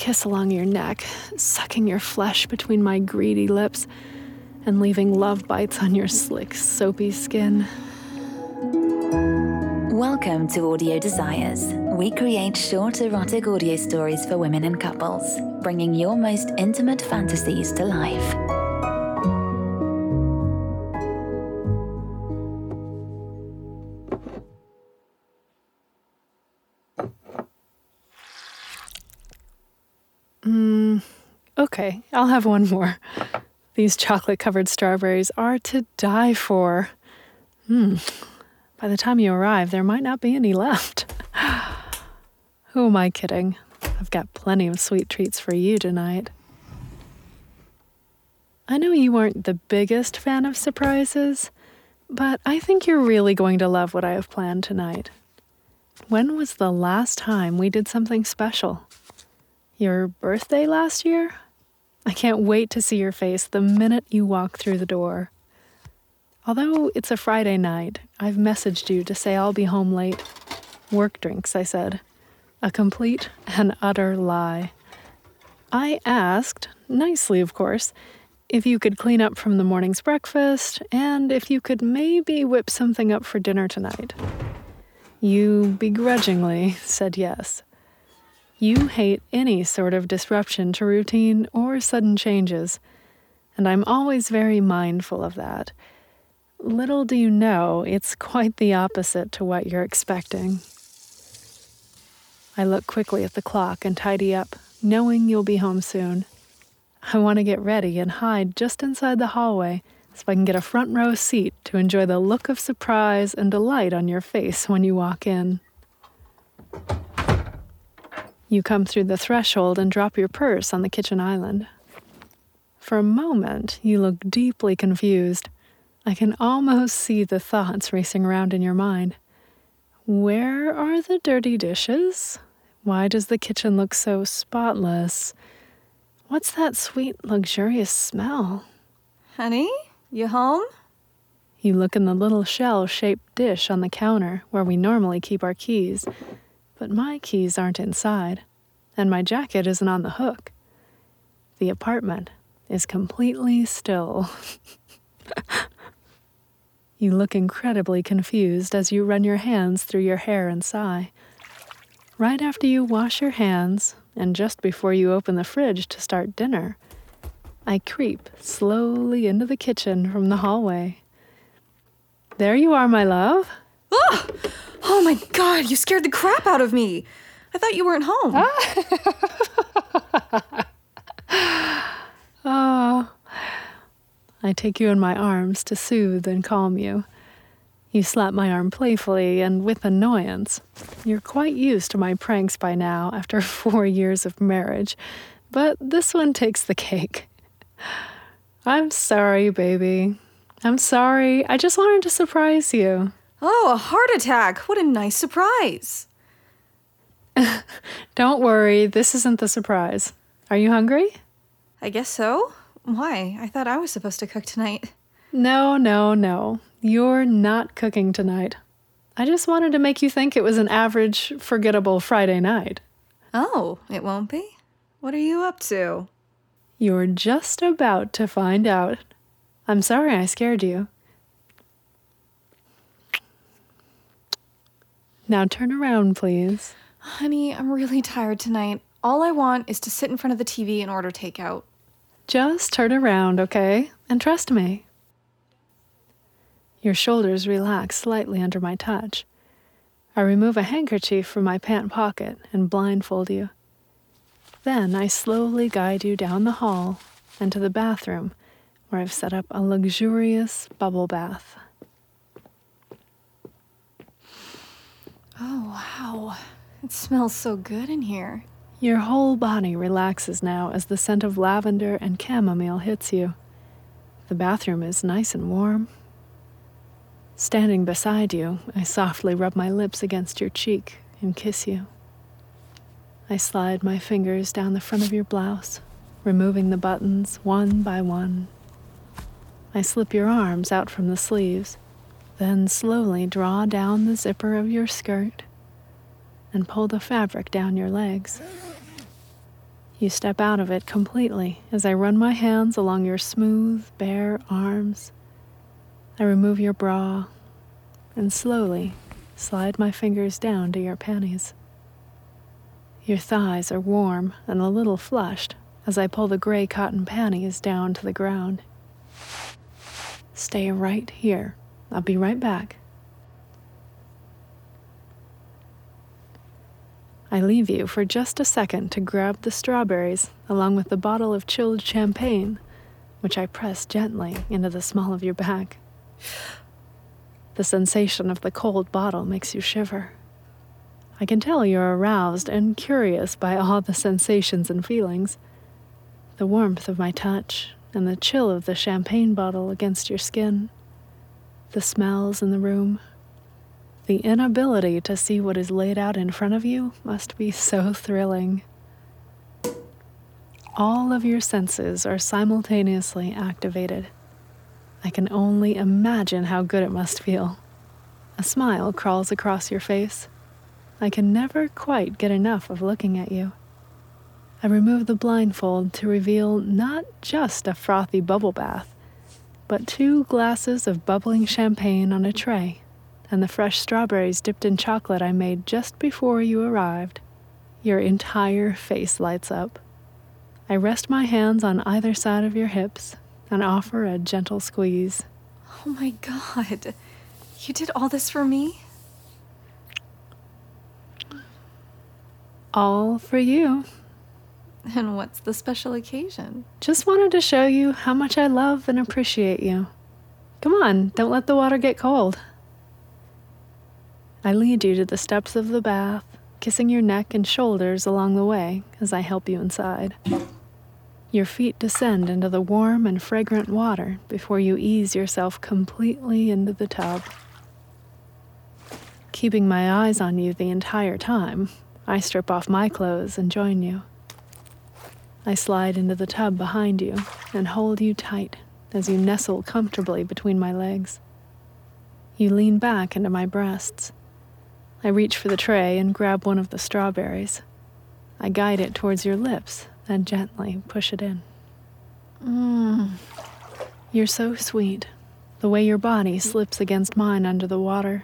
kiss along your neck, sucking your flesh between my greedy lips, and leaving love bites on your slick, soapy skin. Welcome to Audio Desires. We create short erotic audio stories for women and couples, bringing your most intimate fantasies to life. Okay, I'll have one more. These chocolate covered strawberries are to die for. Hmm. By the time you arrive, there might not be any left. Who am I kidding? I've got plenty of sweet treats for you tonight. I know you aren't the biggest fan of surprises, but I think you're really going to love what I have planned tonight. When was the last time we did something special? Your birthday last year? I can't wait to see your face the minute you walk through the door. Although it's a Friday night, I've messaged you to say I'll be home late. Work drinks, I said. A complete and utter lie. I asked, nicely of course, if you could clean up from the morning's breakfast and if you could maybe whip something up for dinner tonight. You begrudgingly said yes. You hate any sort of disruption to routine or sudden changes, and I'm always very mindful of that. Little do you know, it's quite the opposite to what you're expecting. I look quickly at the clock and tidy up, knowing you'll be home soon. I want to get ready and hide just inside the hallway so I can get a front row seat to enjoy the look of surprise and delight on your face when you walk in. You come through the threshold and drop your purse on the kitchen island. For a moment, you look deeply confused. I can almost see the thoughts racing around in your mind. Where are the dirty dishes? Why does the kitchen look so spotless? What's that sweet, luxurious smell? Honey, you home? You look in the little shell shaped dish on the counter where we normally keep our keys, but my keys aren't inside, and my jacket isn't on the hook. The apartment is completely still. you look incredibly confused as you run your hands through your hair and sigh. Right after you wash your hands, and just before you open the fridge to start dinner, I creep slowly into the kitchen from the hallway. There you are, my love. Oh, oh my god, you scared the crap out of me. I thought you weren't home. Ah. Oh. I take you in my arms to soothe and calm you. You slap my arm playfully and with annoyance. You're quite used to my pranks by now after four years of marriage, but this one takes the cake. I'm sorry, baby. I'm sorry. I just wanted to surprise you. Oh, a heart attack. What a nice surprise. Don't worry, this isn't the surprise. Are you hungry? I guess so. Why? I thought I was supposed to cook tonight. No, no, no. You're not cooking tonight. I just wanted to make you think it was an average, forgettable Friday night. Oh, it won't be? What are you up to? You're just about to find out. I'm sorry I scared you. Now turn around, please. Honey, I'm really tired tonight. All I want is to sit in front of the TV and order takeout. Just turn around, okay? And trust me. Your shoulders relax slightly under my touch. I remove a handkerchief from my pant pocket and blindfold you. Then I slowly guide you down the hall and to the bathroom where I've set up a luxurious bubble bath. Oh, wow. It smells so good in here. Your whole body relaxes now as the scent of lavender and chamomile hits you. The bathroom is nice and warm. Standing beside you, I softly rub my lips against your cheek and kiss you. I slide my fingers down the front of your blouse, removing the buttons one by one. I slip your arms out from the sleeves, then slowly draw down the zipper of your skirt and pull the fabric down your legs. You step out of it completely as I run my hands along your smooth, bare arms. I remove your bra and slowly slide my fingers down to your panties. Your thighs are warm and a little flushed as I pull the gray cotton panties down to the ground. Stay right here. I'll be right back. I leave you for just a second to grab the strawberries along with the bottle of chilled champagne, which I press gently into the small of your back. The sensation of the cold bottle makes you shiver. I can tell you're aroused and curious by all the sensations and feelings. The warmth of my touch and the chill of the champagne bottle against your skin, the smells in the room, the inability to see what is laid out in front of you must be so thrilling. All of your senses are simultaneously activated. I can only imagine how good it must feel. A smile crawls across your face. I can never quite get enough of looking at you. I remove the blindfold to reveal not just a frothy bubble bath, but two glasses of bubbling champagne on a tray and the fresh strawberries dipped in chocolate I made just before you arrived. Your entire face lights up. I rest my hands on either side of your hips and offer a gentle squeeze. Oh my god. You did all this for me? All for you. And what's the special occasion? Just wanted to show you how much I love and appreciate you. Come on, don't let the water get cold. I lead you to the steps of the bath, kissing your neck and shoulders along the way as I help you inside. Your feet descend into the warm and fragrant water before you ease yourself completely into the tub. Keeping my eyes on you the entire time, I strip off my clothes and join you. I slide into the tub behind you and hold you tight as you nestle comfortably between my legs. You lean back into my breasts I reach for the tray and grab one of the strawberries. I guide it towards your lips and gently push it in. Mmm. You're so sweet. The way your body slips against mine under the water.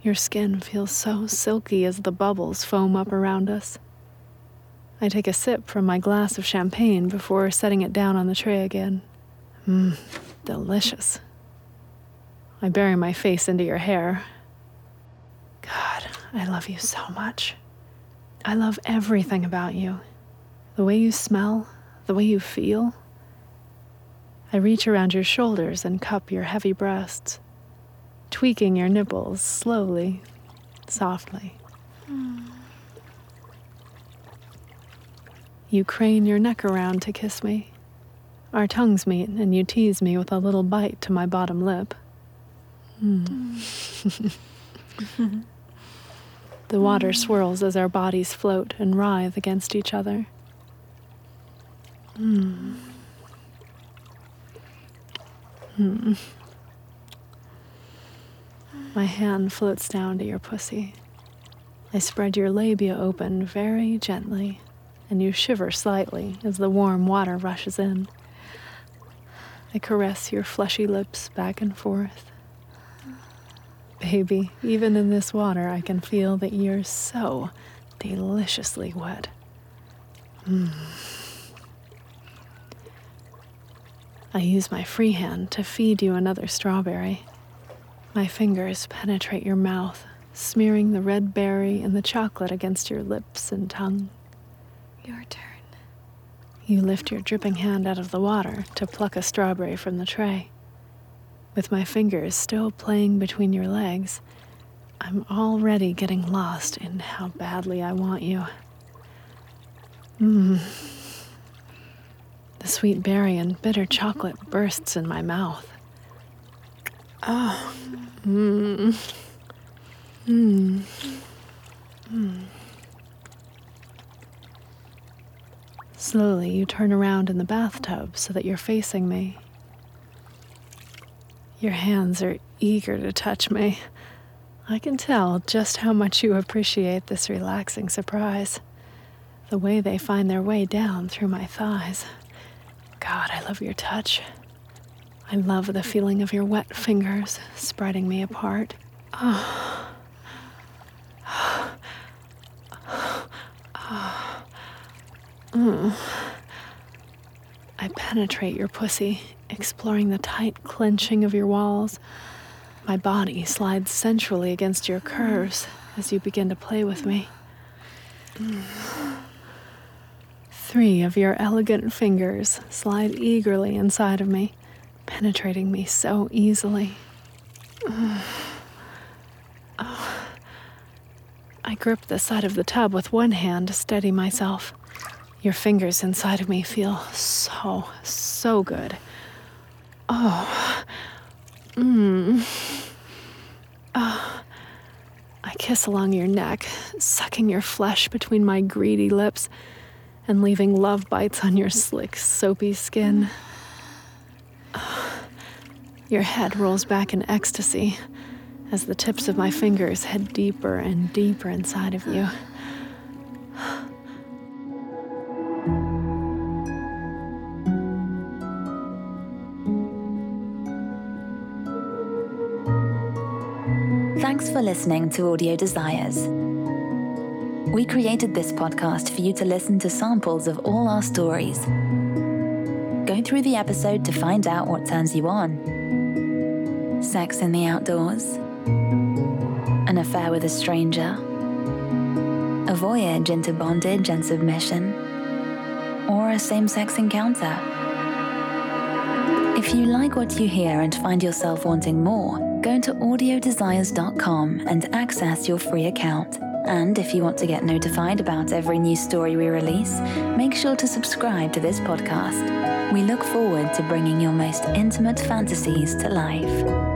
Your skin feels so silky as the bubbles foam up around us. I take a sip from my glass of champagne before setting it down on the tray again. Mmm, delicious. I bury my face into your hair God, I love you so much. I love everything about you the way you smell, the way you feel. I reach around your shoulders and cup your heavy breasts, tweaking your nipples slowly, softly. Hmm. You crane your neck around to kiss me. Our tongues meet, and you tease me with a little bite to my bottom lip. Mm. The water swirls as our bodies float and writhe against each other. Hmm. Hmm. My hand floats down to your pussy. I spread your labia open very gently, and you shiver slightly as the warm water rushes in. I caress your fleshy lips back and forth Baby, even in this water, I can feel that you're so deliciously wet. Mm. I use my free hand to feed you another strawberry. My fingers penetrate your mouth, smearing the red berry and the chocolate against your lips and tongue. Your turn. You lift your dripping hand out of the water to pluck a strawberry from the tray. With my fingers still playing between your legs, I'm already getting lost in how badly I want you. Mmm. The sweet berry and bitter chocolate bursts in my mouth. Oh. Mmm. Mmm. Mmm. Slowly, you turn around in the bathtub so that you're facing me. Your hands are eager to touch me. I can tell just how much you appreciate this relaxing surprise. the way they find their way down through my thighs. God, I love your touch. I love the feeling of your wet fingers spreading me apart. Oh. I penetrate your pussy, exploring the tight clenching of your walls. My body slides sensually against your curves as you begin to play with me. Three of your elegant fingers slide eagerly inside of me, penetrating me so easily. Oh. I grip the side of the tub with one hand to steady myself. Your fingers inside of me feel so, so good. Oh. Mmm. Oh. I kiss along your neck, sucking your flesh between my greedy lips and leaving love bites on your slick, soapy skin. Oh. Your head rolls back in ecstasy as the tips of my fingers head deeper and deeper inside of you. For listening to Audio Desires. We created this podcast for you to listen to samples of all our stories. Go through the episode to find out what turns you on sex in the outdoors, an affair with a stranger, a voyage into bondage and submission, or a same sex encounter. If you like what you hear and find yourself wanting more, go to audiodesires.com and access your free account. And if you want to get notified about every new story we release, make sure to subscribe to this podcast. We look forward to bringing your most intimate fantasies to life.